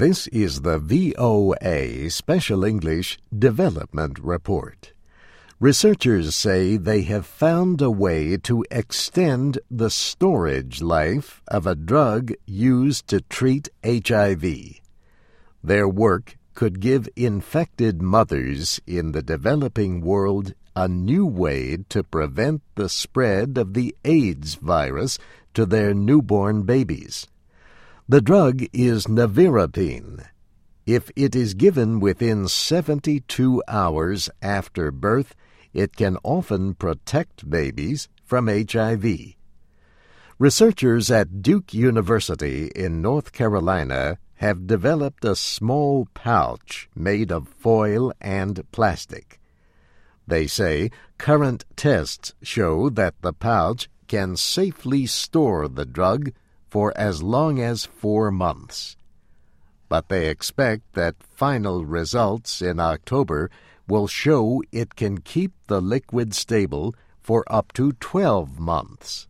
This is the VOA Special English Development Report. Researchers say they have found a way to extend the storage life of a drug used to treat HIV. Their work could give infected mothers in the developing world a new way to prevent the spread of the AIDS virus to their newborn babies. The drug is nevirapine. If it is given within 72 hours after birth, it can often protect babies from HIV. Researchers at Duke University in North Carolina have developed a small pouch made of foil and plastic. They say current tests show that the pouch can safely store the drug for as long as four months. But they expect that final results in October will show it can keep the liquid stable for up to 12 months.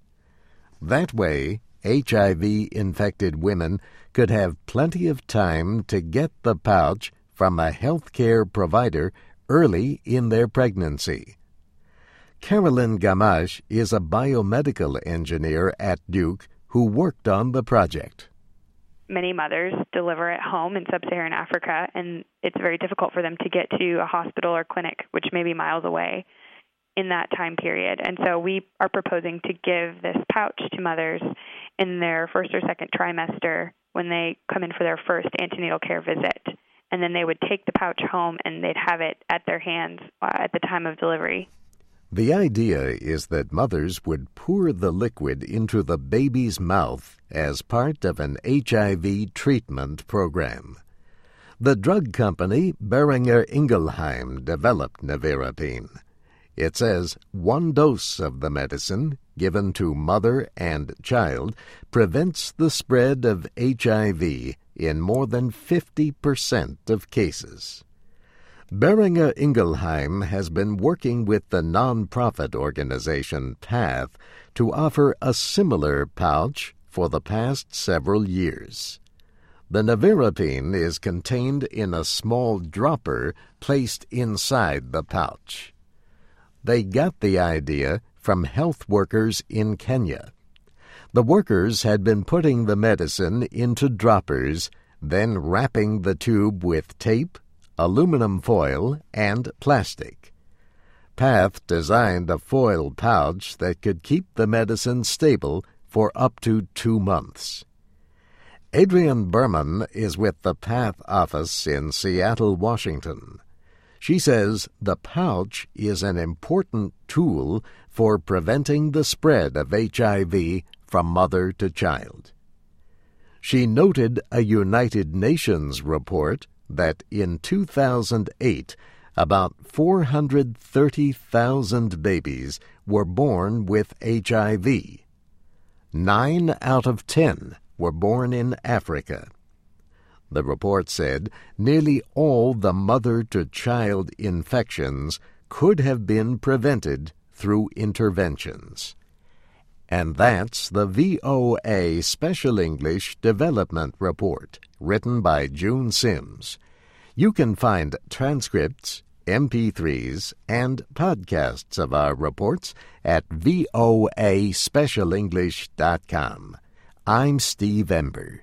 That way, HIV infected women could have plenty of time to get the pouch from a healthcare provider early in their pregnancy. Carolyn Gamache is a biomedical engineer at Duke who worked on the project many mothers deliver at home in sub Saharan Africa, and it's very difficult for them to get to a hospital or clinic, which may be miles away in that time period. And so we are proposing to give this pouch to mothers in their first or second trimester when they come in for their first antenatal care visit. And then they would take the pouch home and they'd have it at their hands uh, at the time of delivery. The idea is that mothers would pour the liquid into the baby's mouth as part of an HIV treatment program. The drug company Boehringer Ingelheim developed nevirapine. It says one dose of the medicine, given to mother and child, prevents the spread of HIV in more than 50% of cases. Boehringer Ingelheim has been working with the nonprofit organization PATH to offer a similar pouch for the past several years. The nevirapine is contained in a small dropper placed inside the pouch. They got the idea from health workers in Kenya. The workers had been putting the medicine into droppers, then wrapping the tube with tape aluminum foil, and plastic. Path designed a foil pouch that could keep the medicine stable for up to two months. Adrian Berman is with the Path office in Seattle, Washington. She says the pouch is an important tool for preventing the spread of HIV from mother to child. She noted a United Nations report that in 2008, about 430,000 babies were born with HIV. Nine out of ten were born in Africa. The report said nearly all the mother to child infections could have been prevented through interventions. And that's the VOA Special English Development Report, written by June Sims. You can find transcripts, MP3s, and podcasts of our reports at voaspecialenglish.com. I'm Steve Ember.